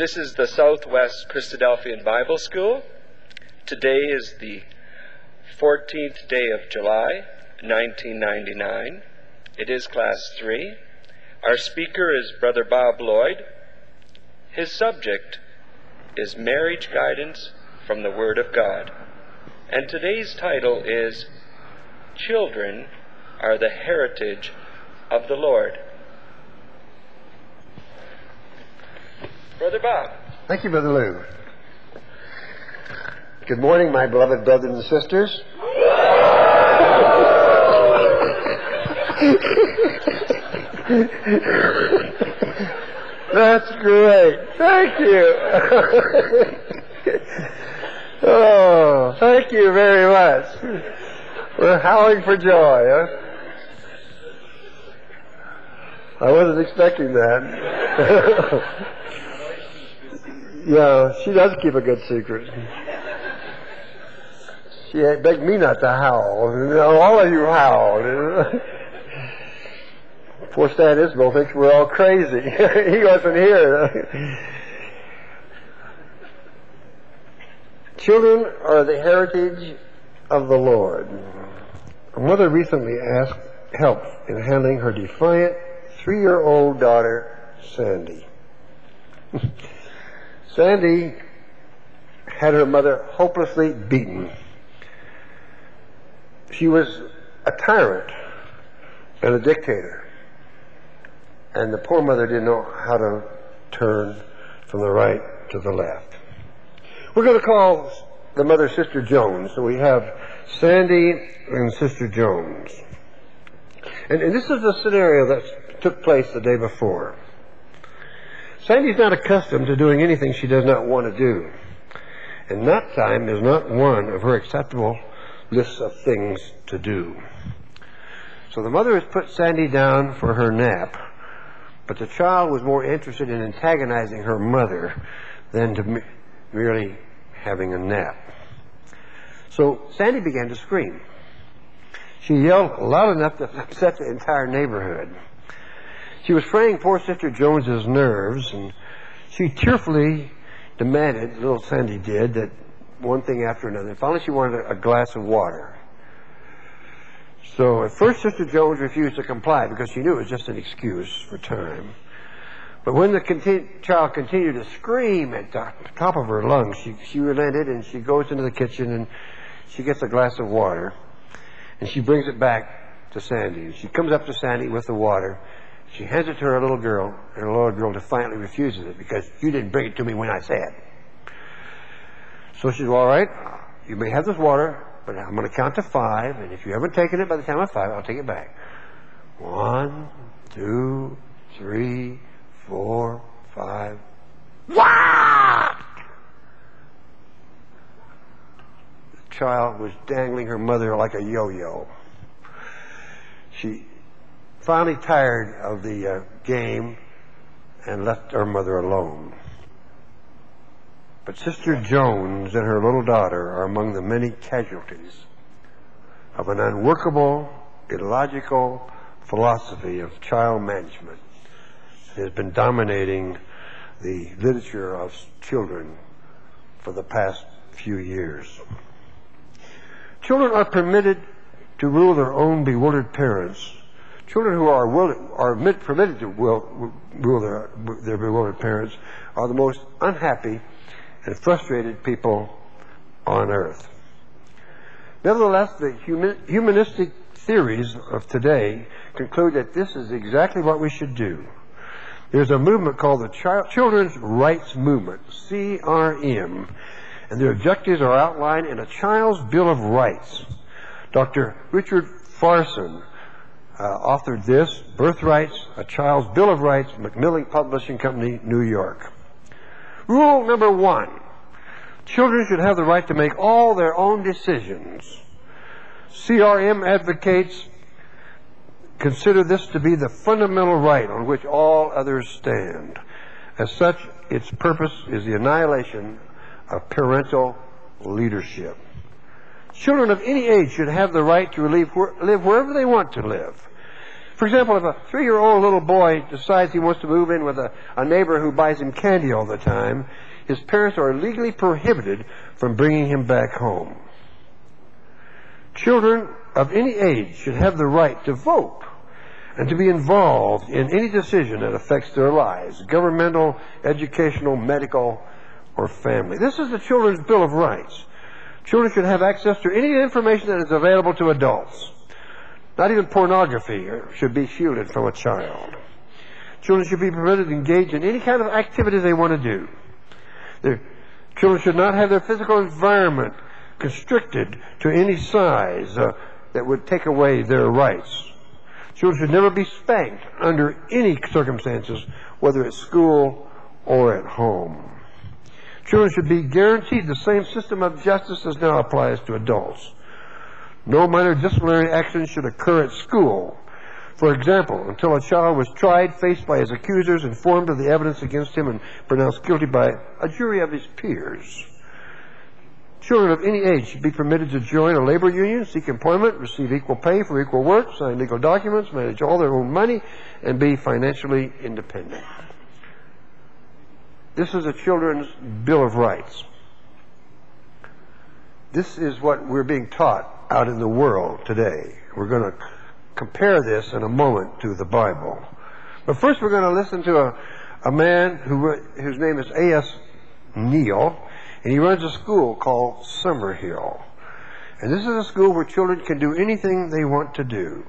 This is the Southwest Christadelphian Bible School. Today is the 14th day of July, 1999. It is Class 3. Our speaker is Brother Bob Lloyd. His subject is Marriage Guidance from the Word of God. And today's title is Children are the Heritage of the Lord. Brother Bob. Thank you, Brother Lou. Good morning, my beloved brothers and sisters. That's great. Thank you. oh, thank you very much. We're howling for joy, huh? I wasn't expecting that. yeah, she does keep a good secret. She begged me not to howl. All of you howled. Poor Stan Isbell thinks we're all crazy. he wasn't here. Children are the heritage of the Lord. A mother recently asked help in handling her defiant three-year-old daughter, Sandy. Sandy had her mother hopelessly beaten. She was a tyrant and a dictator. And the poor mother didn't know how to turn from the right to the left. We're going to call the mother Sister Jones. So we have Sandy and Sister Jones. And, and this is the scenario that took place the day before. Sandy's not accustomed to doing anything she does not want to do. And that time is not one of her acceptable lists of things to do. So the mother has put Sandy down for her nap but the child was more interested in antagonizing her mother than to me- merely having a nap. So Sandy began to scream. She yelled loud enough to upset the entire neighborhood. She was fraying poor Sister Jones's nerves, and she tearfully demanded, little Sandy did, that one thing after another. Finally, she wanted a, glass of water. So at first, Sister Jones refused to comply because she knew it was just an excuse for time. But when the conti- child continued to scream at the top of her lungs, she, she relented and she goes into the kitchen and she gets a glass of water and she brings it back to Sandy. She comes up to Sandy with the water. She hands it to her little girl, and her little girl defiantly refuses it because you didn't bring it to me when I said. So she's all right. You may have this water, but I'm going to count to five, and if you haven't taken it by the time of five, I'll take it back. One, two, three, four, five. Wah! The child was dangling her mother like a yo-yo. She finally tired of the uh, game and left her mother alone. But Sister Jones and her little daughter are among the many casualties of an unworkable, illogical philosophy of child management that has been dominating the literature of children for the past few years. Children are permitted to rule their own bewildered parents. Children who are, will, are permitted to will, rule their, their bewildered parents are the most unhappy and frustrated people on earth. Nevertheless, the humanistic theories of today conclude that this is exactly what we should do. There's a movement called the Children's Rights Movement, CRM, and their objectives are outlined in a Child's Bill of Rights. Dr. Richard Farson Uh, authored this, Birthrights, A Child's Bill of Rights, Macmillan Publishing Company, New York. Rule number one. Children should have the right to make all their own decisions. CRM advocates consider this to be the fundamental right on which all others stand. As such, its purpose is the annihilation of parental leadership. Children of any age should have the right to live, wherever they want to live. For example, if a three-year-old little boy decides he wants to move in with a, a neighbor who buys him candy all the time, his parents are legally prohibited from bringing him back home. Children of any age should have the right to vote and to be involved in any decision that affects their lives, governmental, educational, medical, or family. This is the Children's Bill of Rights. Children should have access to any information that is available to adults. Not even pornography should be shielded from a child. Children should be permitted to engage in any kind of activity they want to do. Their children should not have their physical environment constricted to any size uh, that would take away their rights. Children should never be spanked under any circumstances, whether at school or at home. Children should be guaranteed the same system of justice as now applies to adults. No minor disciplinary action should occur at school. For example, until a child was tried, faced by his accusers, informed of the evidence against him, and pronounced guilty by a jury of his peers. Children of any age should be permitted to join a labor union, seek employment, receive equal pay for equal work, sign legal documents, manage all their own money, and be financially independent. This is a children's Bill of Rights. This is what we're being taught out in the world today. We're going to compare this in a moment to the Bible. But first, we're going to listen to a, a man who, whose name is A.S. Neill, and he runs a school called Summerhill. And this is a school where children can do anything they want to do.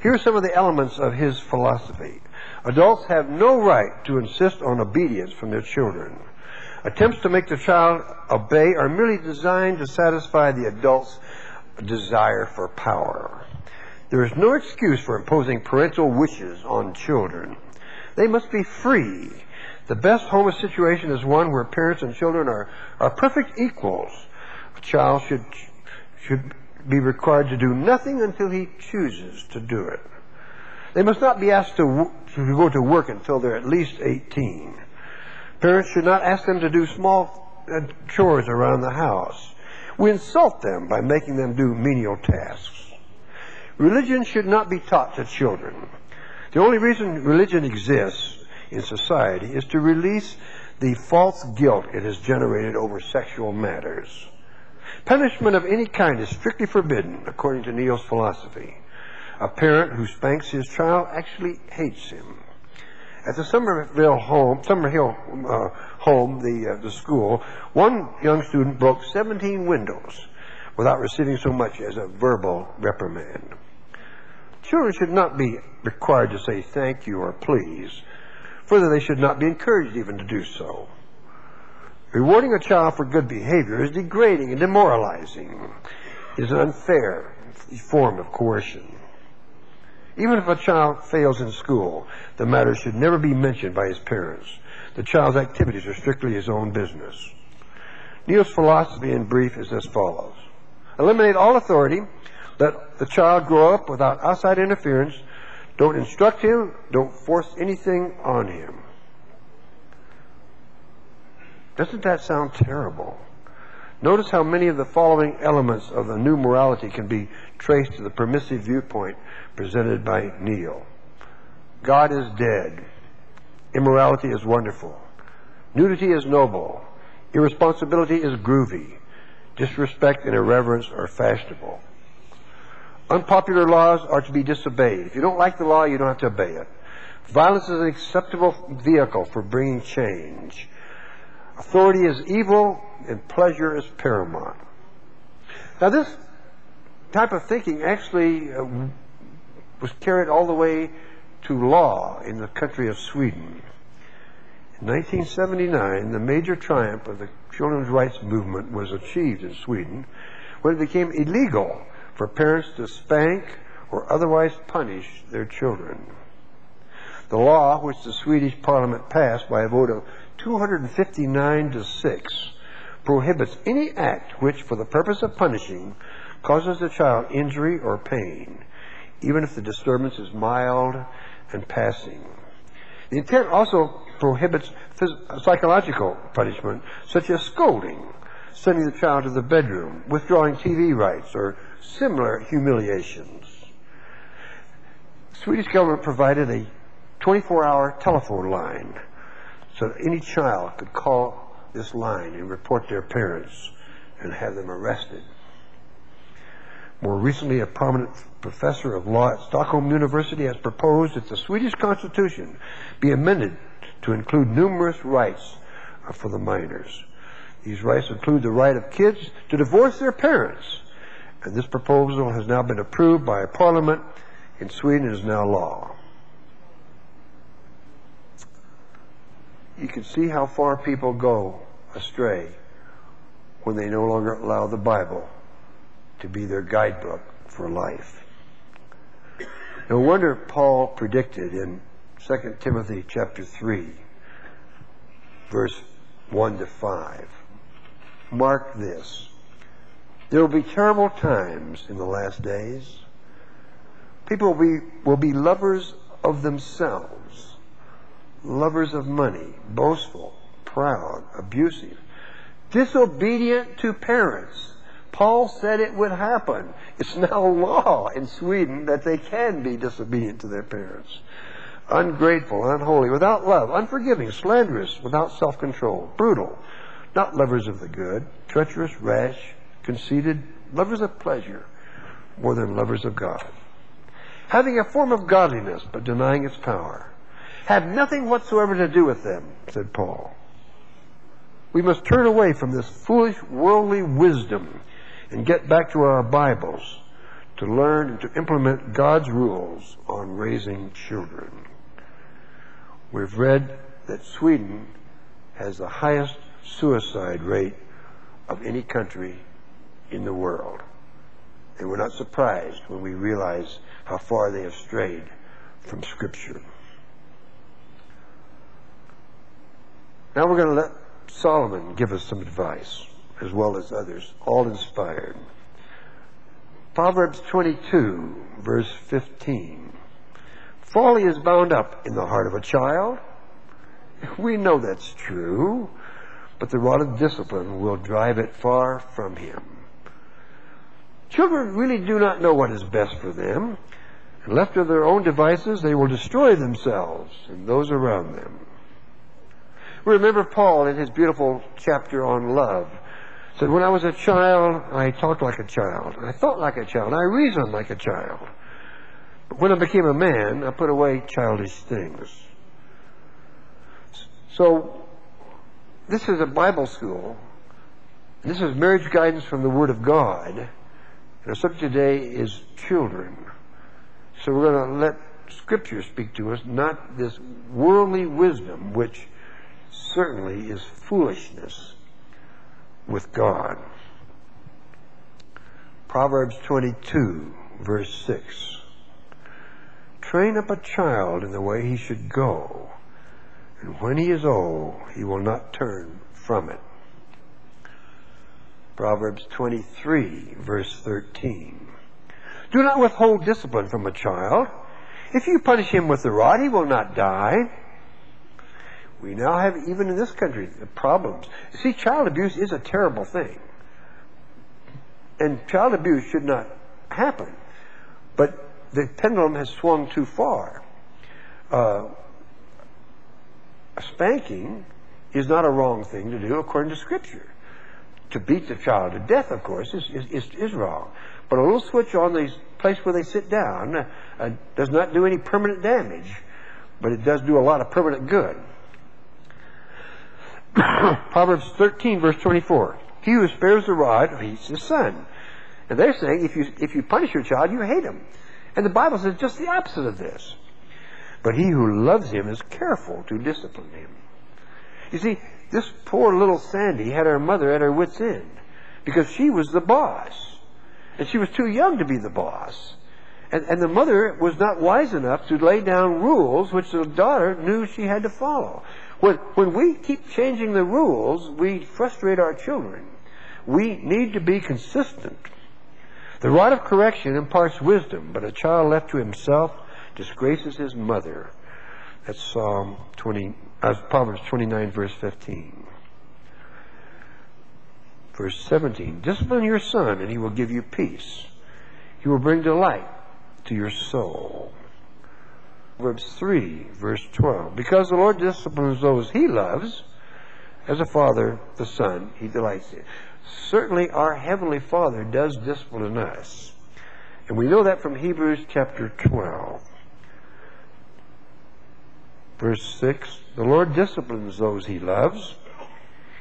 Here are some of the elements of his philosophy. Adults have no right to insist on obedience from their children. Attempts to make the child obey are merely designed to satisfy the adult's desire for power. There is no excuse for imposing parental wishes on children. They must be free. The best home situation is one where parents and children are, are perfect equals. A child should, should be required to do nothing until he chooses to do it. They must not be asked to, to go to work until they're at least 18. Parents should not ask them to do small uh, chores around the house. We insult them by making them do menial tasks. Religion should not be taught to children. The only reason religion exists in society is to release the false guilt it has generated over sexual matters. Punishment of any kind is strictly forbidden, according to Neill's philosophy. A parent who spanks his child actually hates him. At the Summerville home, Summerhill uh, home, the uh, the school, one young student broke 17 windows without receiving so much as a verbal reprimand. Children should not be required to say thank you or please. Further, they should not be encouraged even to do so. Rewarding a child for good behavior is degrading and demoralizing. It is an unfair form of coercion. Even if a child fails in school, the matter should never be mentioned by his parents. The child's activities are strictly his own business. Neill's philosophy in brief is as follows. Eliminate all authority. Let the child grow up without outside interference. Don't instruct him. Don't force anything on him. Doesn't that sound terrible? Notice how many of the following elements of the new morality can be traced to the permissive viewpoint presented by Neill. God is dead. Immorality is wonderful. Nudity is noble. Irresponsibility is groovy. Disrespect and irreverence are fashionable. Unpopular laws are to be disobeyed. If you don't like the law, you don't have to obey it. Violence is an acceptable vehicle for bringing change. Authority is evil and pleasure is paramount. Now, this type of thinking actually uh, was carried all the way to law in the country of Sweden. In 1979, the major triumph of the children's rights movement was achieved in Sweden when it became illegal for parents to spank or otherwise punish their children. The law, which the Swedish parliament passed by a vote of 259 to 6, prohibits any act which, for the purpose of punishing, causes the child injury or pain, even if the disturbance is mild and passing. The intent also prohibits phys- psychological punishment, such as scolding, sending the child to the bedroom, withdrawing TV rights, or similar humiliations. The Swedish government provided a 24-hour telephone line so that any child could call this line and report their parents and have them arrested. More recently, a prominent professor of law at Stockholm University has proposed that the Swedish constitution be amended to include numerous rights for the minors. These rights include the right of kids to divorce their parents. And this proposal has now been approved by parliament in Sweden and is now law. You can see how far people go astray when they no longer allow the Bible to be their guidebook for life. No wonder Paul predicted in 2 Timothy chapter 3 verse 1 to 5. Mark this. There will be terrible times in the last days. People will be, will be lovers of themselves, lovers of money, boastful, proud, abusive, disobedient to parents. Paul said it would happen. It's now law in Sweden that they can be disobedient to their parents. Ungrateful, unholy, without love, unforgiving, slanderous, without self-control, brutal, not lovers of the good, treacherous, rash, conceited, lovers of pleasure more than lovers of God. Having a form of godliness but denying its power. Have nothing whatsoever to do with them, said Paul. We must turn away from this foolish worldly wisdom and get back to our Bibles to learn and to implement God's rules on raising children. We've read that Sweden has the highest suicide rate of any country in the world. And we're not surprised when we realize how far they have strayed from Scripture. Now we're going to let Solomon give us some advice, as well as others, all inspired. Proverbs 22, verse 15. Folly is bound up in the heart of a child. We know that's true, but the rod of discipline will drive it far from him. Children really do not know what is best for them. And left to their own devices, they will destroy themselves and those around them. We remember Paul in his beautiful chapter on love said, When I was a child, I talked like a child. I thought like a child. I reasoned like a child. But when I became a man, I put away childish things. So, this is a Bible school. This is marriage guidance from the Word of God. And our subject today is children. So we're going to let Scripture speak to us, not this worldly wisdom, which certainly is foolishness with God. Proverbs 22, verse 6. Train up a child in the way he should go, and when he is old, he will not turn from it. Proverbs 23, verse 13. Do not withhold discipline from a child. If you punish him with the rod, he will not die. We now have, even in this country, problems. See, child abuse is a terrible thing. And child abuse should not happen. But the pendulum has swung too far. Uh, spanking is not a wrong thing to do according to Scripture. To beat the child to death, of course, is, is, is wrong. But a little switch on the place where they sit down uh, does not do any permanent damage, but it does do a lot of permanent good. Proverbs 13, verse 24. He who spares the rod hates his son. And they're saying if you, if you punish your child, you hate him. And the Bible says just the opposite of this. But he who loves him is careful to discipline him. You see, this poor little Sandy had her mother at her wits' end because she was the boss. And she was too young to be the boss. And, and the mother was not wise enough to lay down rules which the daughter knew she had to follow. When, we keep changing the rules, we frustrate our children. We need to be consistent. The rod of correction imparts wisdom, but a child left to himself disgraces his mother. That's Psalm 20, uh, Proverbs 29, verse 15. Verse 17. Discipline your son, and he will give you peace. He will bring delight to your soul. Proverbs 3, verse 12. Because the Lord disciplines those he loves, as a father, the son, he delights in. Certainly, our Heavenly Father does discipline us. And we know that from Hebrews chapter 12. Verse 6 The Lord disciplines those he loves,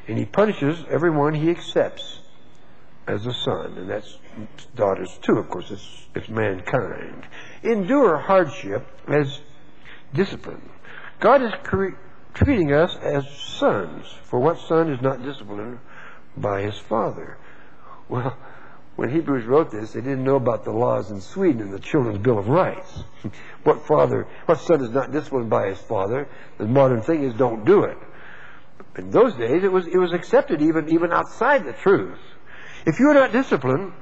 and he punishes everyone he accepts as a son. And that's daughters too, of course, it's, it's mankind. Endure hardship as discipline. God is cre- treating us as sons, for what son is not disciplined by his father? Well, when Hebrews wrote this, they didn't know about the laws in Sweden and the Children's Bill of Rights. what father, what son is not disciplined by his father? The modern thing is don't do it. In those days, it was it was accepted even even outside the truth. If you're not disciplined,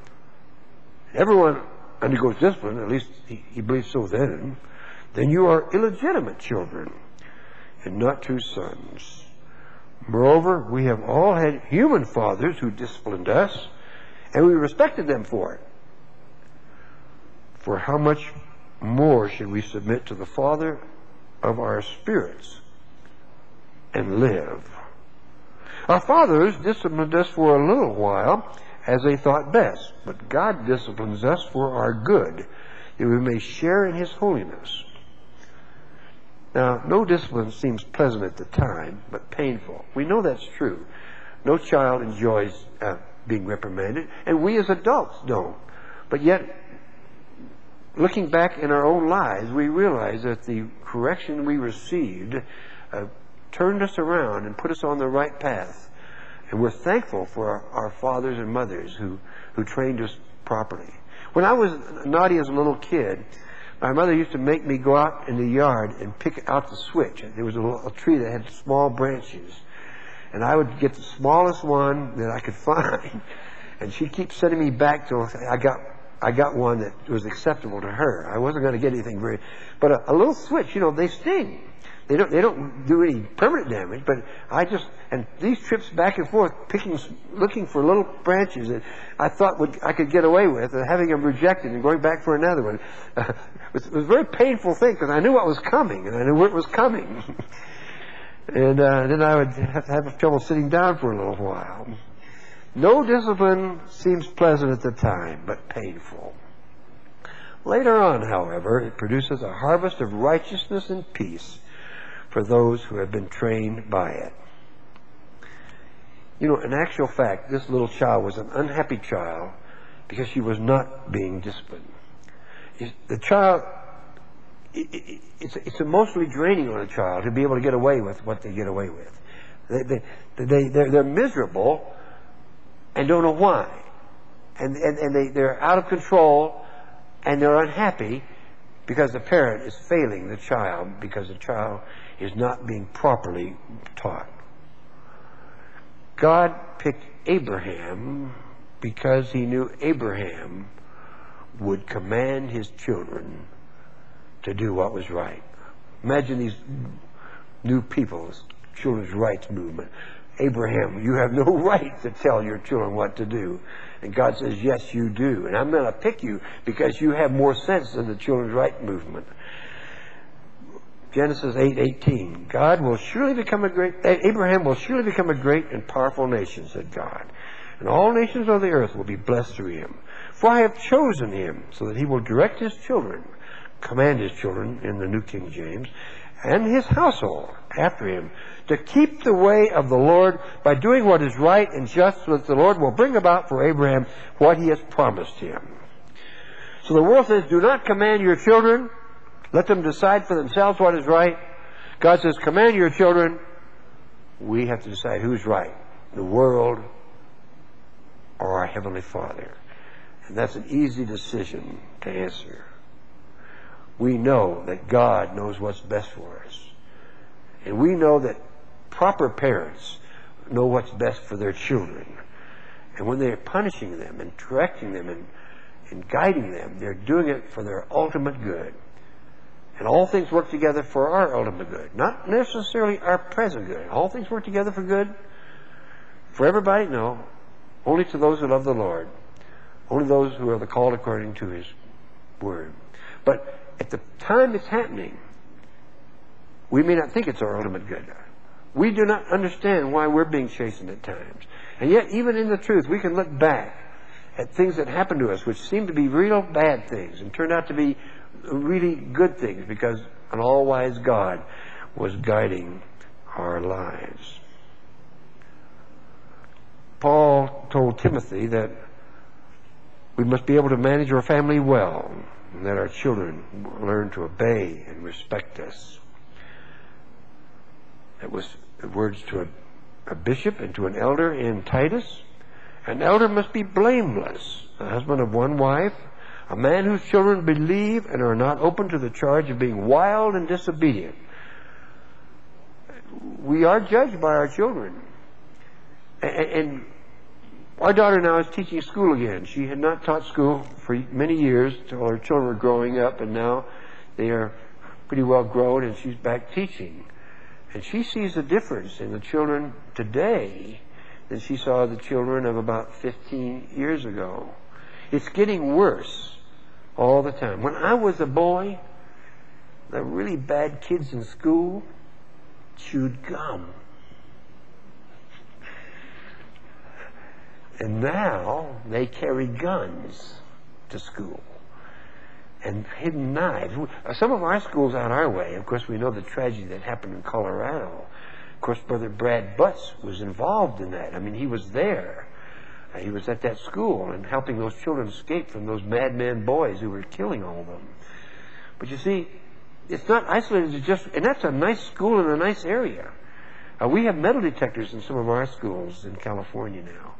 everyone undergoes discipline. At least he, he believes so then. Then you are illegitimate children and not true sons. Moreover, we have all had human fathers who disciplined us and we respected them for it. For how much more should we submit to the Father of our spirits and live? Our fathers disciplined us for a little while as they thought best, but God disciplines us for our good, that we may share in His holiness. Now, no discipline seems pleasant at the time, but painful. We know that's true. No child enjoys uh, being reprimanded, and we as adults don't. But yet, looking back in our own lives, we realize that the correction we received uh, turned us around and put us on the right path. And we're thankful for our, our fathers and mothers who, who trained us properly. When I was naughty as a little kid, my mother used to make me go out in the yard and pick out the switch. There was a, little, a tree that had small branches and I would get the smallest one that I could find, and she'd keep sending me back till I got I got one that was acceptable to her. I wasn't going to get anything very, but a, a little switch, you know, they sting. They don't they don't do any permanent damage, but I just and these trips back and forth, picking, looking for little branches that I thought would I could get away with, and having them rejected and going back for another one, uh, it, was, it was a very painful thing because I knew what was coming and I knew it was coming. And uh, then I would have, have trouble sitting down for a little while. No discipline seems pleasant at the time, but painful. Later on, however, it produces a harvest of righteousness and peace for those who have been trained by it. You know, in actual fact, this little child was an unhappy child because she was not being disciplined. The child, it's, emotionally draining on a child to be able to get away with what they get away with. They, they, they, they're, they're miserable and don't know why. And, and, and they, they're out of control and they're unhappy because the parent is failing the child because the child is not being properly taught. God picked Abraham because he knew Abraham would command his children to do what was right. Imagine these new people, children's rights movement. Abraham, you have no right to tell your children what to do. And God says, yes, you do. And I'm going to pick you because you have more sense than the children's rights movement. Genesis 8:18. God will surely become a great Abraham will surely become a great and powerful nation, said God. And all nations of the earth will be blessed through him. For I have chosen him so that he will direct his children command his children in the New King James, and his household after him to keep the way of the Lord by doing what is right and just so that the Lord will bring about for Abraham what he has promised him. So the world says, do not command your children. Let them decide for themselves what is right. God says, command your children. We have to decide who's right. The world or our Heavenly Father. And that's an easy decision to answer we know that God knows what's best for us. And we know that proper parents know what's best for their children. And when they're punishing them and correcting them and, and guiding them, they're doing it for their ultimate good. And all things work together for our ultimate good, not necessarily our present good. All things work together for good. For everybody? No. Only to those who love the Lord. Only those who are the called according to His word. But at the time it's happening, We may not think it's our ultimate good. We do not understand why we're being chastened at times. And yet, even in the truth, we can look back at things that happened to us which seemed to be real bad things and turned out to be really good things because an all wise God was guiding our lives. Paul told Timothy that we must be able to manage our family well and that our children learn to obey and respect us. That was words to a, a bishop and to an elder in Titus. An elder must be blameless, a husband of one wife, a man whose children believe and are not open to the charge of being wild and disobedient. We are judged by our children. And our daughter now is teaching school again. She had not taught school for many years until her children were growing up, and now they are pretty well grown, and she's back teaching. And she sees a difference in the children today than she saw the children of about 15 years ago. It's getting worse all the time. When I was a boy, the really bad kids in school chewed gum. And now they carry guns to school and hidden knives. Some of our schools out our way, of course, we know the tragedy that happened in Colorado. Of course, Brother Brad Butts was involved in that. I mean, he was there. He was at that school and helping those children escape from those madman boys who were killing all of them. But you see, it's not isolated to just, and that's a nice school in a nice area. Uh, we have metal detectors in some of our schools in California now.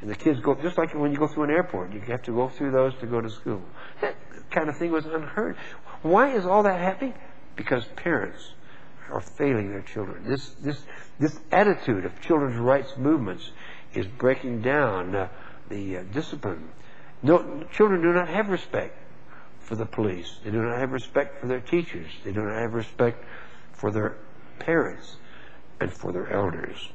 And the kids go, just like when you go through an airport, you have to go through those to go to school. That kind of thing was unheard. Why is all that happening? Because parents are failing their children. This, this, this attitude of children's rights movements is breaking down uh, the uh, discipline. No, children do not have respect for the police. They do not have respect for their teachers. They do not have respect for their parents and for their elders.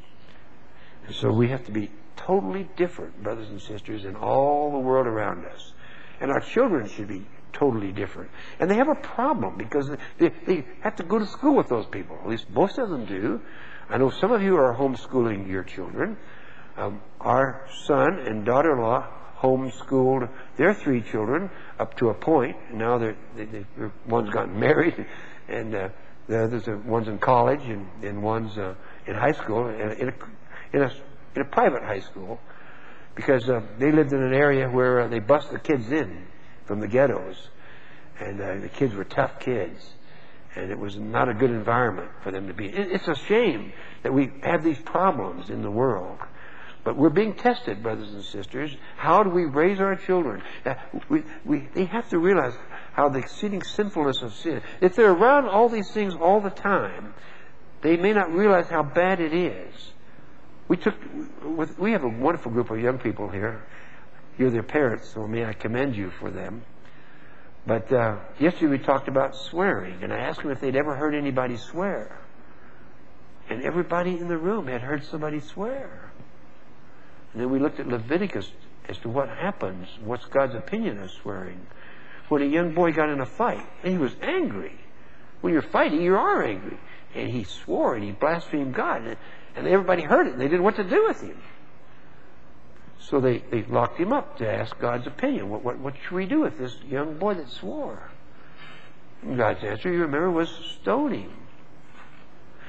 And so we have to be totally different, brothers and sisters, in all the world around us. And our children should be totally different. And they have a problem because they, they have to go to school with those people. At least most of them do. I know some of you are homeschooling your children. Um, our son and daughter-in-law homeschooled their three children up to a point. Now they're, they, they, one's gotten married, and uh, the others are, one's in college, and, and one's uh, in high school, in a, in a, in a in a private high school because uh, they lived in an area where uh, they bust the kids in from the ghettos, and uh, the kids were tough kids, and it was not a good environment for them to be. It, it's a shame that we have these problems in the world. But we're being tested, brothers and sisters. How do we raise our children? we, we, they have to realize how the exceeding sinfulness of sin. If they're around all these things all the time, they may not realize how bad it is we took, we have a wonderful group of young people here. You're their parents, so may I commend you for them. But uh, yesterday we talked about swearing, and I asked them if they'd ever heard anybody swear. And everybody in the room had heard somebody swear. Then we looked at Leviticus as to what happens, what's God's opinion of swearing. When a young boy got in a fight, and he was angry. When you're fighting, you are angry. And he swore and he blasphemed God. And everybody heard it, and they didn't know what to do with him. So they, they locked him up to ask God's opinion. What, what, what should we do with this young boy that swore? And God's answer, you remember, was stoning.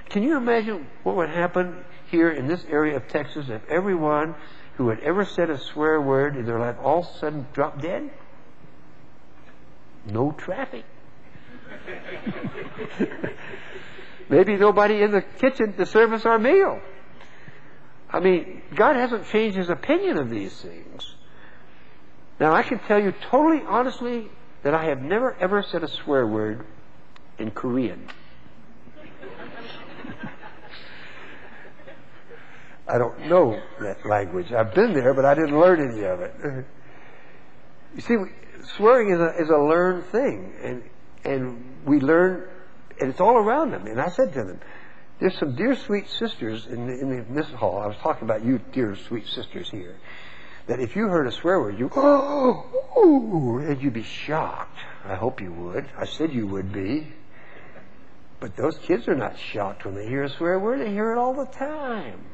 Can you imagine what would happen here in this area of Texas if everyone who had ever said a swear word in their life all of a sudden dropped dead? No traffic. Maybe nobody in the kitchen to serve us our meal. I mean, God hasn't changed his opinion of these things. Now, I can tell you totally honestly that I have never ever said a swear word in Korean. I don't know that language. I've been there, but I didn't learn any of it. You see, swearing is a, is a learned thing, and and we learn and it's all around them. And I said to them, there's some dear sweet sisters in, the, in this hall. I was talking about you, dear sweet sisters here. That if you heard a swear word, you oh, oh, and you'd be shocked. I hope you would. I said you would be. But those kids are not shocked when they hear a swear word. They hear it all the time.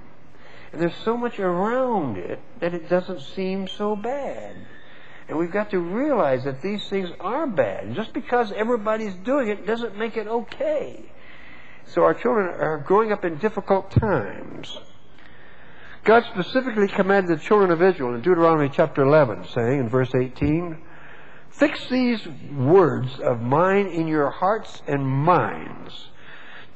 And there's so much around it that it doesn't seem so bad. And we've got to realize that these things are bad. Just because everybody's doing it doesn't make it okay. So our children are growing up in difficult times. God specifically commanded the children of Israel in Deuteronomy chapter 11, saying in verse 18, Fix these words of mine in your hearts and minds.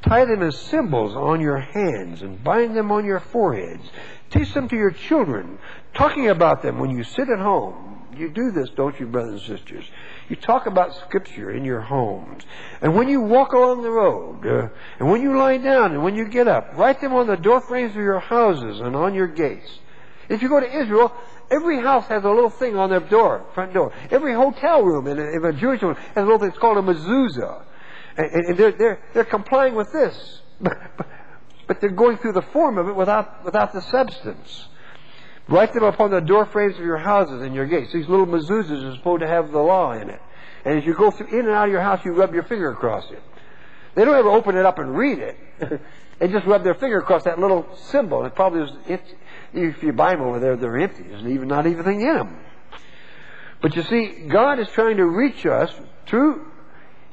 Tie them as symbols on your hands and bind them on your foreheads. Teach them to your children, talking about them when you sit at home you do this, don't you, brothers and sisters? You talk about Scripture in your homes. And when you walk along the road, uh, and when you lie down, and when you get up, write them on the door frames of your houses and on your gates. If you go to Israel, every house has a little thing on their door, front door. Every hotel room in a, in a Jewish one has a little thing. It's called a mezuzah. And, they're, they're, they're complying with this. but they're going through the form of it without, without the substance. Write them upon the door frames of your houses and your gates. These little mezuzahs are supposed to have the law in it. And as you go through, in and out of your house, you rub your finger across it. They don't ever open it up and read it. they just rub their finger across that little symbol. It probably is, if you buy them over there, they're empty. There's even not even anything in them. But you see, God is trying to reach us through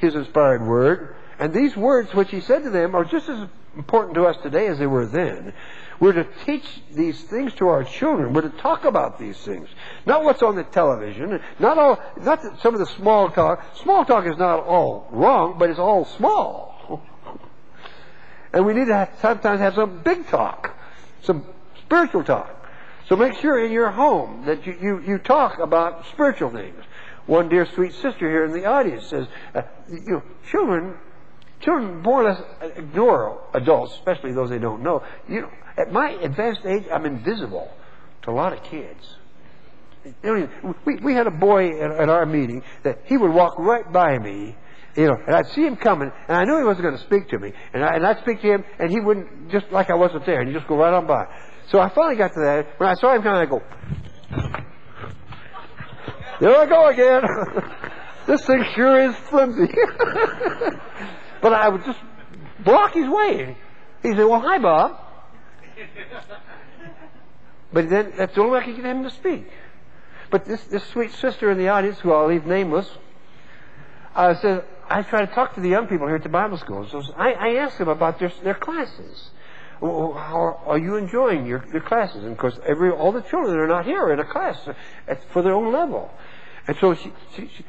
His inspired Word, and these words which He said to them are just as important to us today as they were then. We're to teach these things to our children. We're to talk about these things. Not what's on the television. Not all, not some of the small talk. Small talk is not all wrong, but it's all small. and we need to have, sometimes have some big talk. Some spiritual talk. So make sure in your home that you, you, you talk about spiritual things. One dear sweet sister here in the audience says, uh, you know, children Children more or less ignore adults, especially those they don't know. You know, at my advanced age, I'm invisible to a lot of kids. we, we had a boy at, at our meeting that he would walk right by me, you know, and I'd see him coming, and I knew he wasn't going to speak to me. And, I, and I'd speak to him, and he wouldn't, just like I wasn't there, and he'd just go right on by. So I finally got to that. When I saw him coming, I go, there I go again. this thing sure is flimsy. But I would just block his way. He said, Well, hi, Bob. but then that's the only way I could get him to speak. But this, this sweet sister in the audience, who I'll leave nameless, uh, said, I try to talk to the young people here at the Bible school. So I, I asked them about their, their classes. How are you enjoying your, your classes? And of course, every all the children are not here in a class for their own level. And so she, she, she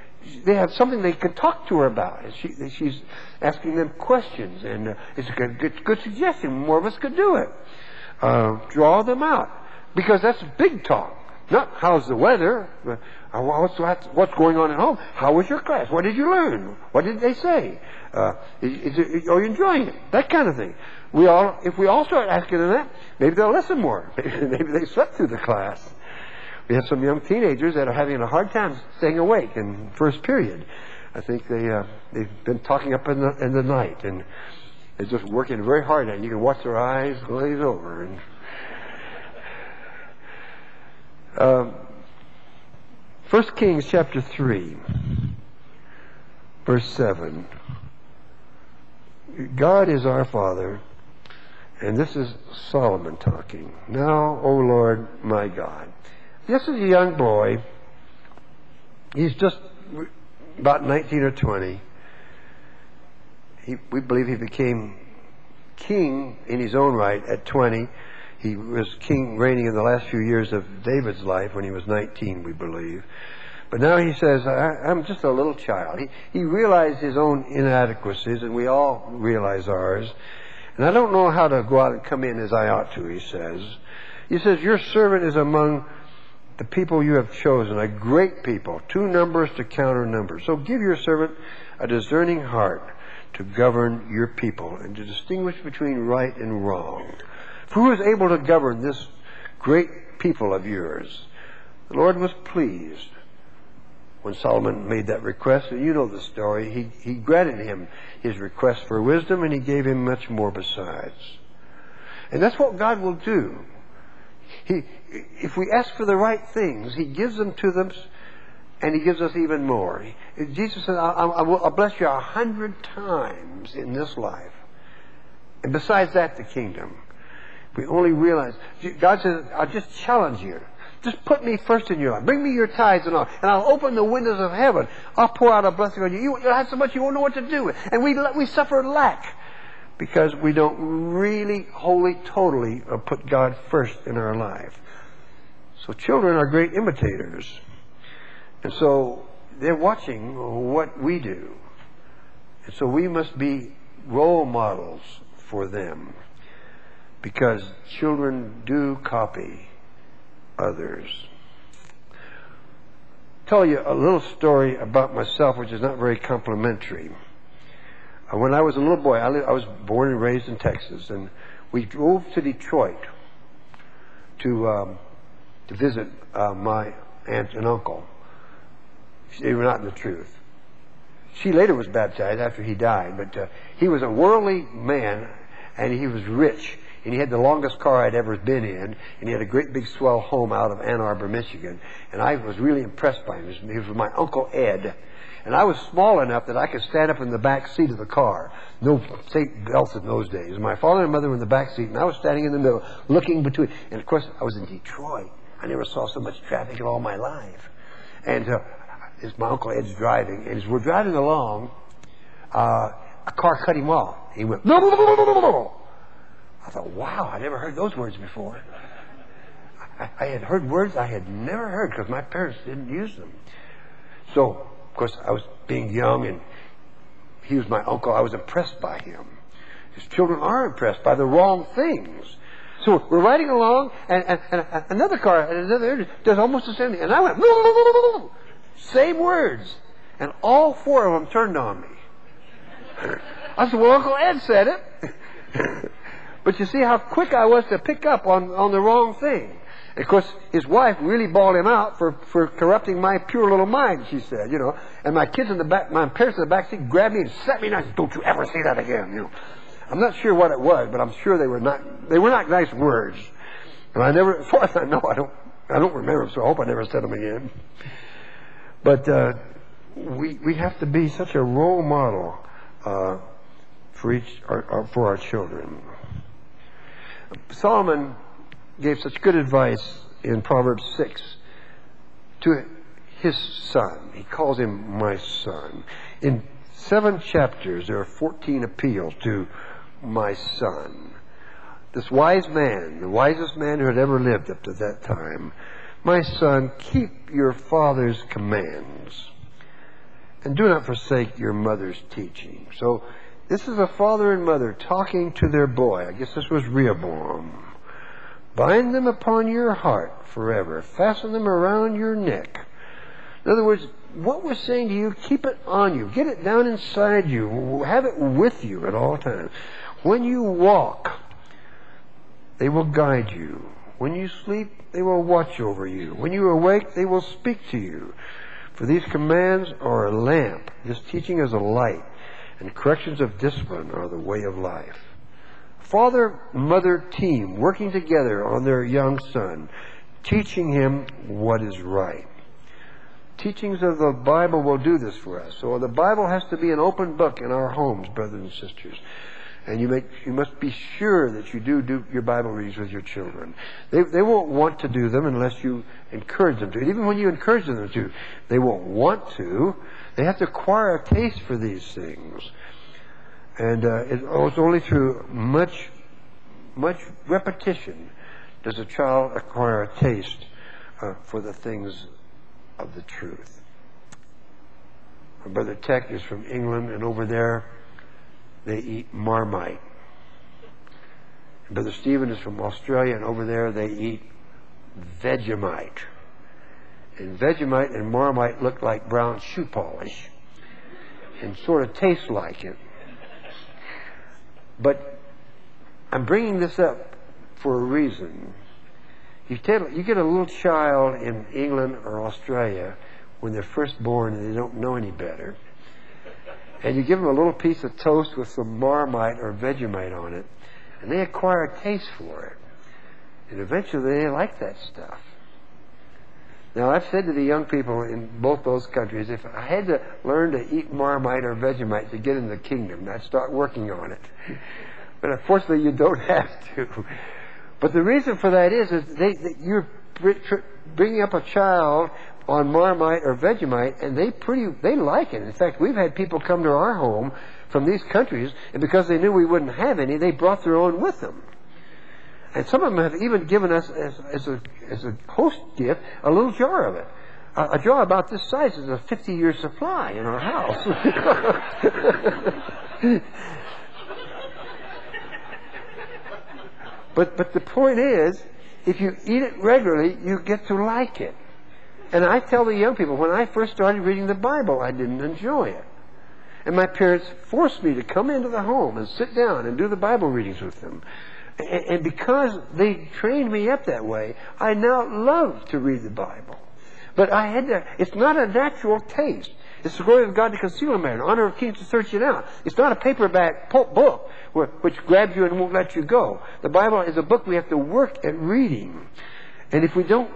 they have something they can talk to her about. And she, she's asking them questions, and uh, it's a good, good, good, suggestion. More of us could do it. Uh, draw them out because that's big talk. Not how's the weather, uh, what's, what's going on at home. How was your class? What did you learn? What did they say? Uh, is, is it, are you enjoying it? That kind of thing. We all, if we all start asking them that, maybe they'll listen more. maybe they slept through the class. We have some young teenagers that are having a hard time staying awake in first period. I think they uh, they've been talking up in the in the night and they're just working very hard and you can watch their eyes glaze over and um, First Kings chapter three, verse seven. God is our Father, and this is Solomon talking. Now, O Lord my God. This is a young boy. He's just about 19 or 20. He, we believe he became king in his own right at 20. He was king reigning in the last few years of David's life when he was 19, we believe. But now he says, I, am just a little child. He, he realized his own inadequacies, and we all realize ours. And I don't know how to go out and come in as I ought to, he says. He says, Your servant is among the people you have chosen, a great people, two numbers to counter numbers. So give your servant a discerning heart to govern your people and to distinguish between right and wrong. For who is able to govern this great people of yours? The Lord was pleased when Solomon made that request, and you know the story. He, he granted him his request for wisdom, and he gave him much more besides. And that's what God will do. He, if we ask for the right things, He gives them to them and He gives us even more. Jesus said, I'll, I'll, I'll bless you a hundred times in this life. And besides that, the kingdom. We only realize, God says, I'll just challenge you. Just put me first in your life. Bring me your tithes and all, and I'll open the windows of heaven. I'll pour out a blessing on you. you will have so much you won't know what to do. And we, we suffer lack because we don't really, wholly, totally uh, put God first in our life. So children are great imitators. And so they're watching what we do. And so we must be role models for them because children do copy others. Tell you a little story about myself, which is not very complimentary. Uh, when I was a little boy, I, I was born and raised in Texas, and we drove to Detroit to um, to visit uh, my aunt and uncle. They were not in the truth. She later was baptized after he died, but uh, he was a worldly man, and he was rich and he had the longest car I'd ever been in, and he had a great big swell home out of Ann Arbor, Michigan. And I was really impressed by him. He was my Uncle Ed. And I was small enough that I could stand up in the back seat of the car. No seat belts in those days. My father and mother were in the back seat, and I was standing in the middle, looking between. And of course, I was in Detroit. I never saw so much traffic in all my life. And uh, as my Uncle Ed's driving, and as we're driving along, uh, a car cut him off. He went, no. I thought, wow, I never heard those words before. I, I had heard words I had never heard because my parents didn't use them. So, of course, I was being young and he was my uncle. I was impressed by him. His children are impressed by the wrong things. So we're riding along, and, and, and another car at another does almost the same thing. And I went, same words. And all four of them turned on me. I said, well, Uncle Ed said it. But you see how quick I was to pick up on, on the wrong thing. Of course, his wife really bawled him out for, for corrupting my pure little mind, she said, you know. And my kids in the back, my parents in the back seat grabbed me and set me down. Don't you ever say that again, you know. I'm not sure what it was, but I'm sure they were not, they were not nice words. And I never, as far as I know, I don't, I don't remember them, so I hope I never said them again. But, uh, we, we have to be such a role model, uh, for each, our, our, for our children. Solomon gave such good advice in Proverbs 6 to his son. He calls him my son. In seven chapters, there are 14 appeals to my son. This wise man, the wisest man who had ever lived up to that time, my son, keep your father's commands and do not forsake your mother's teaching. So this is a father and mother talking to their boy. I guess this was Rehoboam. Bind them upon your heart forever. Fasten them around your neck. In other words, what we're saying to you, keep it on you. Get it down inside you. Have it with you at all times. When you walk, they will guide you. When you sleep, they will watch over you. When you awake, they will speak to you. For these commands are a lamp. This teaching is a light and corrections of discipline are the way of life. Father mother team working together on their young son, teaching him what is right. Teachings of the Bible will do this for us. So the Bible has to be an open book in our homes, brothers and sisters. And you, make, you must be sure that you do do your Bible readings with your children. They, they won't want to do them unless you encourage them to. And even when you encourage them to, they won't want to. They have to acquire a taste for these things. And uh, it, oh, it's only through much, much repetition does a child acquire a taste uh, for the things of the truth. My brother Tech is from England, and over there they eat marmite. Brother Stephen is from Australia, and over there they eat Vegemite. And Vegemite and Marmite look like brown shoe polish and sort of taste like it. But I'm bringing this up for a reason. You, tell, you get a little child in England or Australia when they're first born and they don't know any better, and you give them a little piece of toast with some Marmite or Vegemite on it, and they acquire a taste for it. And eventually they like that stuff. Now, I've said to the young people in both those countries, if I had to learn to eat Marmite or Vegemite to get in the kingdom, I'd start working on it. But unfortunately, you don't have to. But the reason for that is, is they, you're bringing up a child on Marmite or Vegemite, and they pretty they like it. In fact, we've had people come to our home from these countries, and because they knew we wouldn't have any, they brought their own with them. And some of them have even given us, as, as, a, as a host gift, a little jar of it. A, a jar about this size is a 50 year supply in our house. but, but the point is, if you eat it regularly, you get to like it. And I tell the young people, when I first started reading the Bible, I didn't enjoy it. And my parents forced me to come into the home and sit down and do the Bible readings with them. And because they trained me up that way, I now love to read the Bible. But I had to, it's not a natural taste. It's the glory of God to conceal a man, honor of kings to search it out. It's not a paperback book which grabs you and won't let you go. The Bible is a book we have to work at reading. And if we don't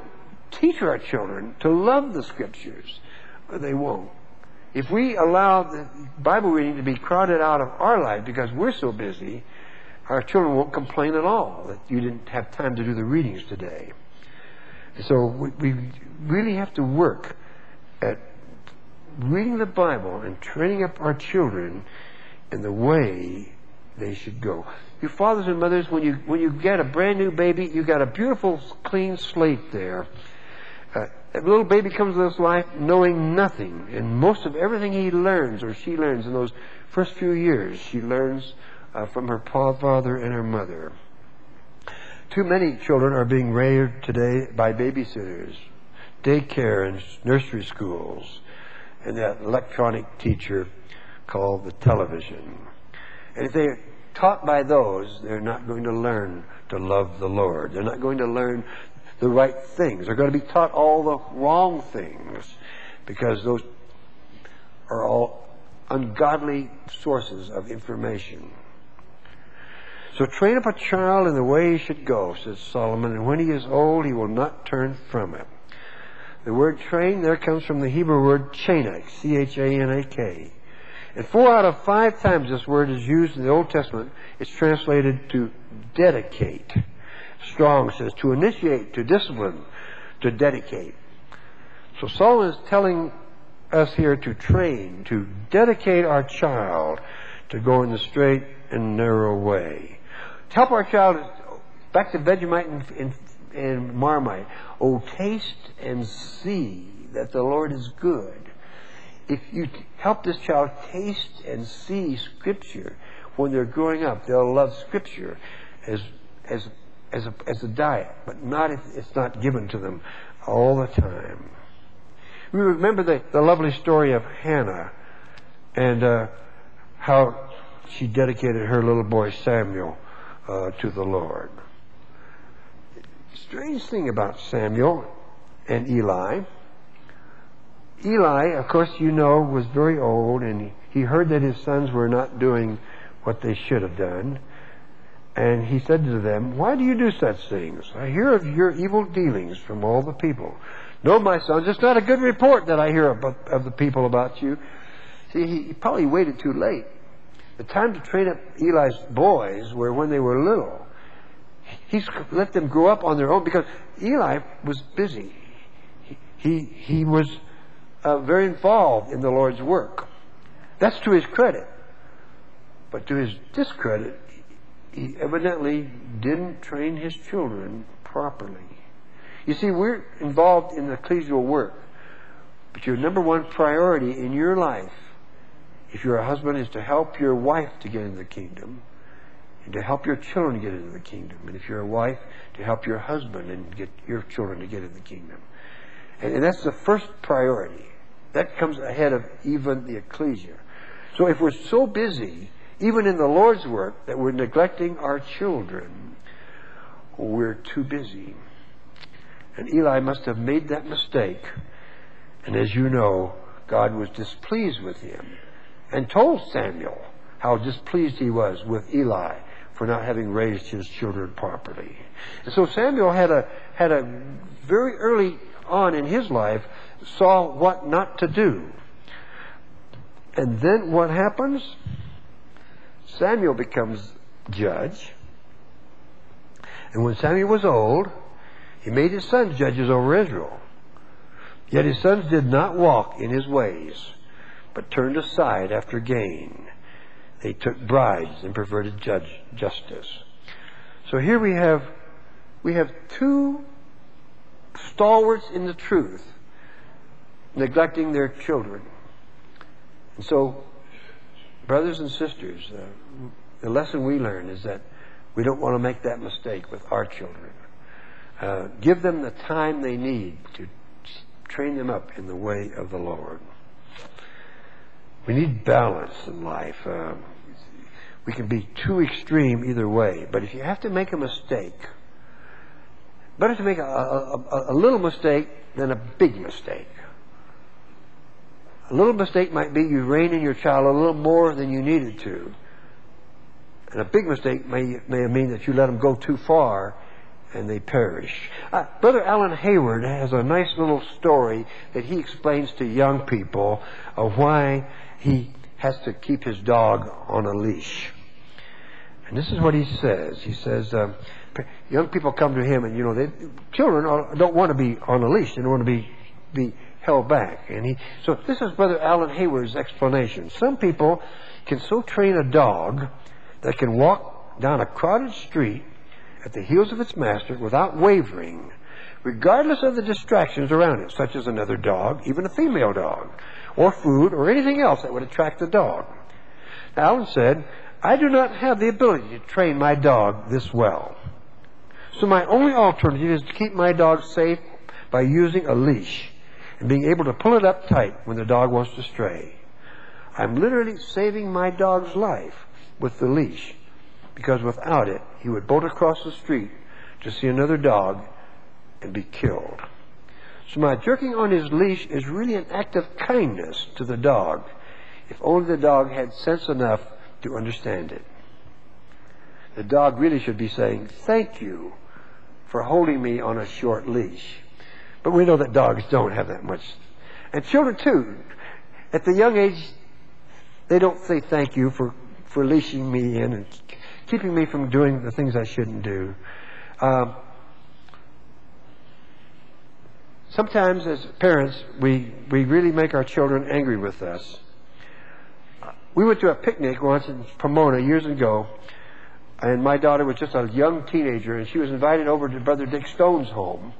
teach our children to love the Scriptures, uh, they won't. If we allow the Bible reading to be crowded out of our life because we're so busy, our children won't complain at all that you didn't have time to do the readings today. So we, we really have to work at reading the Bible and training up our children in the way they should go. You fathers and mothers, when you when you get a brand new baby, you got a beautiful clean slate there. Uh, that little baby comes to this life knowing nothing, and most of everything he learns or she learns in those first few years, she learns uh, from her father and her mother. Too many children are being raised today by babysitters, daycare and nursery schools, and that electronic teacher called the television. And if they're taught by those, they're not going to learn to love the Lord. They're not going to learn the right things. They're going to be taught all the wrong things because those are all ungodly sources of information. So train up a child in the way he should go, says Solomon, and when he is old, he will not turn from it. The word train there comes from the Hebrew word chanak, C-H-A-N-A-K. And four out of five times this word is used in the Old Testament, it's translated to dedicate. Strong says to initiate, to discipline, to dedicate. So Solomon is telling us here to train, to dedicate our child to go in the straight and narrow way help our child, back to Vegemite and, and, and Marmite. Oh, taste and see that the Lord is good. If you help this child taste and see Scripture when they're growing up, they'll love Scripture as, as, as, a, as a diet, but not if it's not given to them all the time. We remember the, the lovely story of Hannah and uh, how she dedicated her little boy Samuel Uh, to the Lord. Strange thing about Samuel and Eli. Eli, of course, you know, was very old and he heard that his sons were not doing what they should have done. And he said to them, Why do you do such things? I hear of your evil dealings from all the people. No, my sons, it's not a good report that I hear of, of the people about you. See, he probably waited too late. The time to train up Eli's boys were when they were little. He's let them grow up on their own because Eli was busy. He, he, he was uh, very involved in the Lord's work. That's to his credit. But to his discredit, he evidently didn't train his children properly. You see, we're involved in the ecclesial work, but your number one priority in your life if you're a husband, is to help your wife to get into the kingdom and to help your children get into the kingdom. And if you're a wife, to help your husband and get your children to get into the kingdom. And, and that's the first priority. That comes ahead of even the ecclesia. So if we're so busy, even in the Lord's work, that we're neglecting our children, we're too busy. And Eli must have made that mistake. And as you know, God was displeased with him and told Samuel how displeased he was with Eli for not having raised his children properly. And so Samuel had a had a very early on in his life saw what not to do. And then what happens? Samuel becomes judge. And when Samuel was old, he made his sons judges over Israel. Yet his sons did not walk in his ways, but turned aside after gain. They took bribes and perverted judge, justice. So here we have we have two stalwarts in the truth neglecting their children. And so, brothers and sisters, uh, the lesson we learn is that we don't want to make that mistake with our children. Uh, give them the time they need to train them up in the way of the Lord. We need balance in life. Uh, we can be too extreme either way, but if you have to make a mistake, better to make a, a, a little mistake than a big mistake. A little mistake might be you rein in your child a little more than you needed to. And a big mistake may, may mean that you let them go too far and they perish. Uh, Brother Alan Hayward has a nice little story that he explains to young people of why he has to keep his dog on a leash. And this is what he says. He says, uh, young people come to him and, you know, they, children don't want to be on a leash. They don't want to be, be held back. And he, so this is Brother Alan Hayward's explanation. Some people can so train a dog that can walk down a crowded street at the heels of its master without wavering, regardless of the distractions around it, such as another dog, even a female dog, or food, or anything else that would attract the dog. Alan said, I do not have the ability to train my dog this well. So my only alternative is to keep my dog safe by using a leash and being able to pull it up tight when the dog wants to stray. I'm literally saving my dog's life with the leash because without it, he would bolt across the street to see another dog and be killed. So my jerking on his leash is really an act of kindness to the dog, if only the dog had sense enough to understand it. The dog really should be saying, Thank you for holding me on a short leash. But we know that dogs don't have that much. And children, too, at the young age, they don't say thank you for, for leashing me in and keeping me from doing the things I shouldn't do. Um, sometimes, as parents, we, we really make our children angry with us. We went to a picnic once in Pomona years ago, and my daughter was just a young teenager, and she was invited over to Brother Dick Stone's home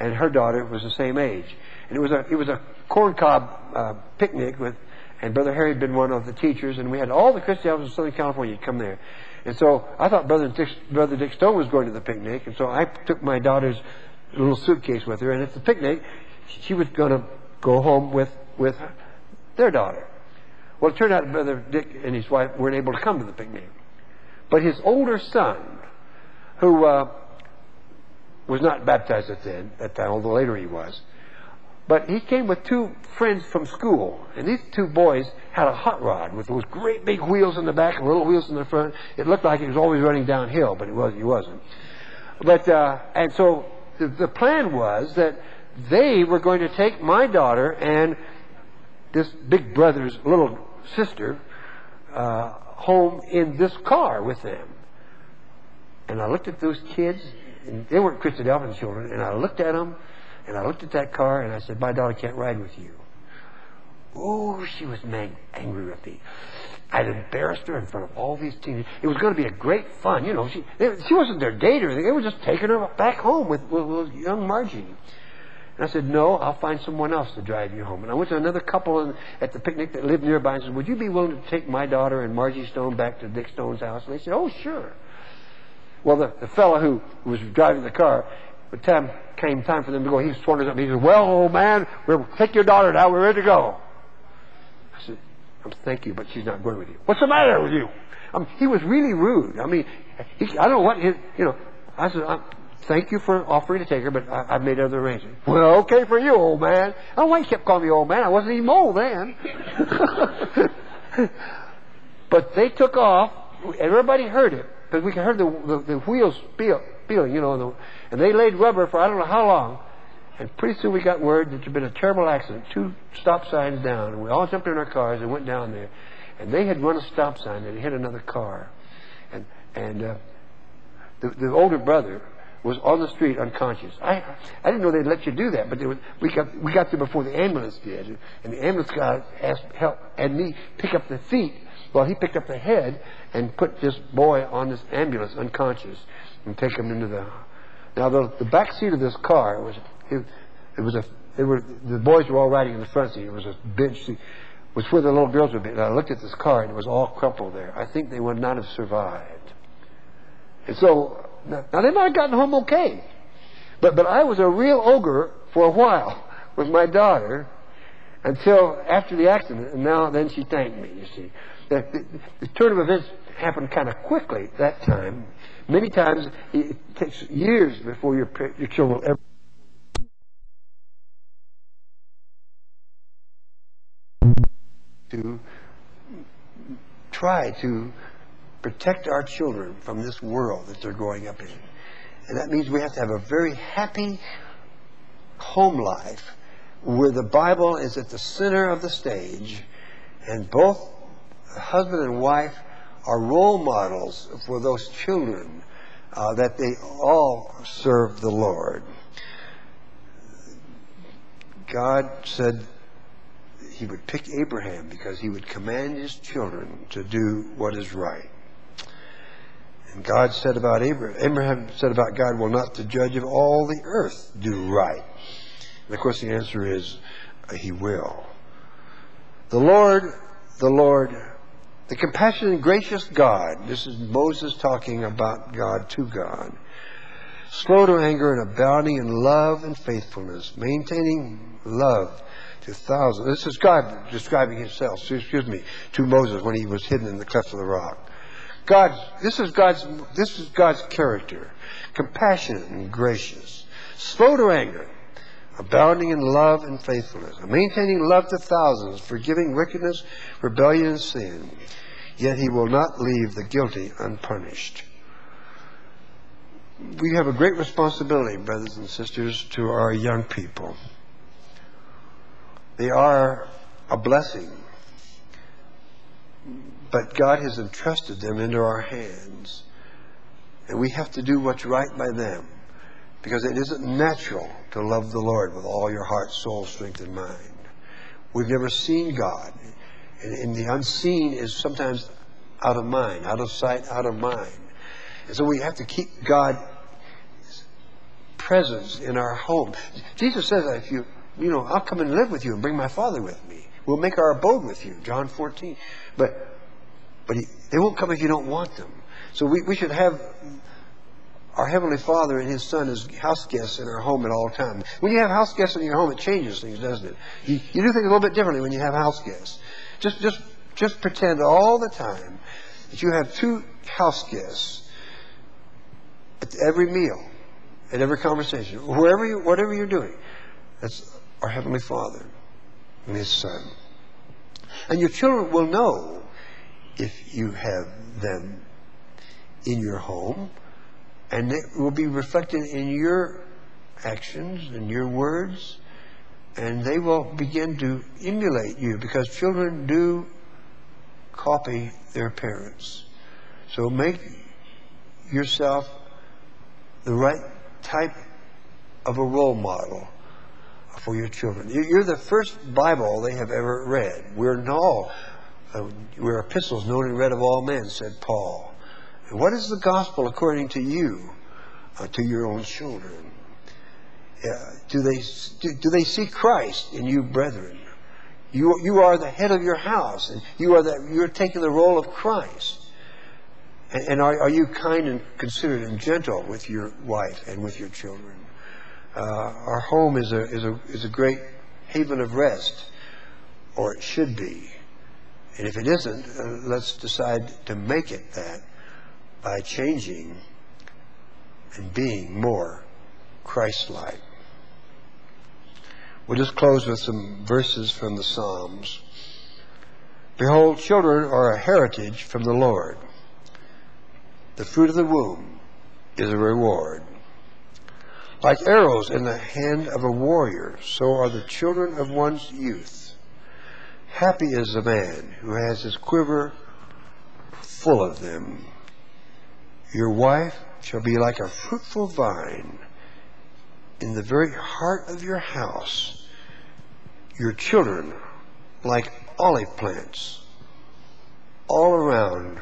and her daughter was the same age. And it was a it was a corncob uh, picnic with, and Brother Harry had been one of the teachers, and we had all the Christians in Southern California come there. And so I thought Brother Dick, Brother Dick Stone was going to the picnic, and so I took my daughter's little suitcase with her. And at the picnic, she was going to go home with with their daughter. Well, it turned out Brother Dick and his wife weren't able to come to the picnic, but his older son, who uh, was not baptized at then, that time, although later he was. But he came with two friends from school, and these two boys had a hot rod with those great big wheels in the back and little wheels in the front. It looked like it was always running downhill, but it was he wasn't. But uh, and so the, the plan was that they were going to take my daughter and this big brother's little sister uh, home in this car with them. And I looked at those kids, and they weren't Christian Christadelphian children, and I looked at them, and I looked at that car, and I said, My daughter can't ride with you. Oh, she was mad, angry with me. I'd embarrassed her in front of all these teenagers. It was going to be a great fun, you know. She she wasn't their date or anything. They were just taking her back home with, with, with young Margie. And I said, No, I'll find someone else to drive you home. And I went to another couple in, at the picnic that lived nearby and said, Would you be willing to take my daughter and Margie Stone back to Dick Stone's house? And they said, Oh, sure. Well, the, the fellow who was driving the car, the time came time for them to go. He swung his up. He said, "Well, old man, we'll take your daughter now. We're ready to go." I said, "Thank you, but she's not going with you." What's the matter with you? Um, he was really rude. I mean, he, I don't know what his, you know. I said, i "Thank you for offering to take her, but I, have made other arrangements." Well, okay for you, old man. I know why he kept calling me old man. I wasn't even old then. but they took off. Everybody heard it because we heard the, the, the wheels feeling, you know, the, and they laid rubber for I don't know how long. And pretty soon we got word that there'd been a terrible accident, two stop signs down. And we all jumped in our cars and went down there. And they had run a stop sign and hit another car. And, and uh, the, the older brother was on the street unconscious. I I didn't know they'd let you do that, but we got we got there before the ambulance did, and the ambulance guy asked help and me pick up the feet while he picked up the head and put this boy on this ambulance unconscious and take him into the. Now the the back seat of this car was it, it was a they were the boys were all riding in the front seat. It was a bench seat. Was where the little girls would be. And I looked at this car and it was all crumpled there. I think they would not have survived. And so now, now they might have gotten home okay. But, but I was a real ogre for a while with my daughter until after the accident, and now then she thanked me, you see. The, the, the turn of events happened kind of quickly that time. Many times it takes years before your, your children will ever. To try to protect our children from this world that they're growing up in. And that means we have to have a very happy home life where the Bible is at the center of the stage and both husband and wife are role models for those children uh, that they all serve the Lord. God said he would pick Abraham because he would command his children to do what is right. And God said about Abraham, Abraham said about God, will not the judge of all the earth do right? And of course the answer is, uh, he will. The Lord, the Lord, the compassionate and gracious God, this is Moses talking about God to God, slow to anger and abounding in love and faithfulness, maintaining love to thousands. This is God describing himself, excuse me, to Moses when he was hidden in the cleft of the rock. God, this is God's, this is God's character. Compassionate and gracious. Slow to anger. Abounding in love and faithfulness. Maintaining love to thousands. Forgiving wickedness, rebellion, and sin. Yet he will not leave the guilty unpunished. We have a great responsibility, brothers and sisters, to our young people. They are a blessing but God has entrusted them into our hands. And we have to do what's right by them. Because it isn't natural to love the Lord with all your heart, soul, strength, and mind. We've never seen God. And, and the unseen is sometimes out of mind, out of sight, out of mind. And so we have to keep God's presence in our home. Jesus says that if you, you know, I'll come and live with you and bring my Father with me. We'll make our abode with you, John 14. But but he, they won't come if you don't want them. So we, we should have our Heavenly Father and His Son as house guests in our home at all times. When you have house guests in your home, it changes things, doesn't it? You, you do things a little bit differently when you have house guests. Just, just, just pretend all the time that you have two house guests at every meal, at every conversation, wherever you, whatever you're doing. That's our Heavenly Father and His Son. And your children will know if you have them in your home, and it will be reflected in your actions and your words, and they will begin to emulate you because children do copy their parents. So make yourself the right type of a role model for your children. You're the first Bible they have ever read. We're all uh, we're epistles known and read of all men, said Paul. What is the gospel according to you, uh, to your own children? Uh, do they do, do, they see Christ in you, brethren? You you are the head of your house, and you are the, you're taking the role of Christ. And, and are, are you kind and considerate and gentle with your wife and with your children? Uh, our home is a is a is a great haven of rest, or it should be. And if it isn't, uh, let's decide to make it that by changing and being more Christ like. We'll just close with some verses from the Psalms. Behold, children are a heritage from the Lord. The fruit of the womb is a reward. Like arrows in the hand of a warrior, so are the children of one's youth. Happy is the man who has his quiver full of them. Your wife shall be like a fruitful vine in the very heart of your house. Your children like olive plants all around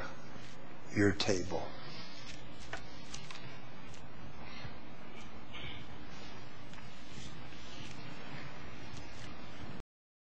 your table.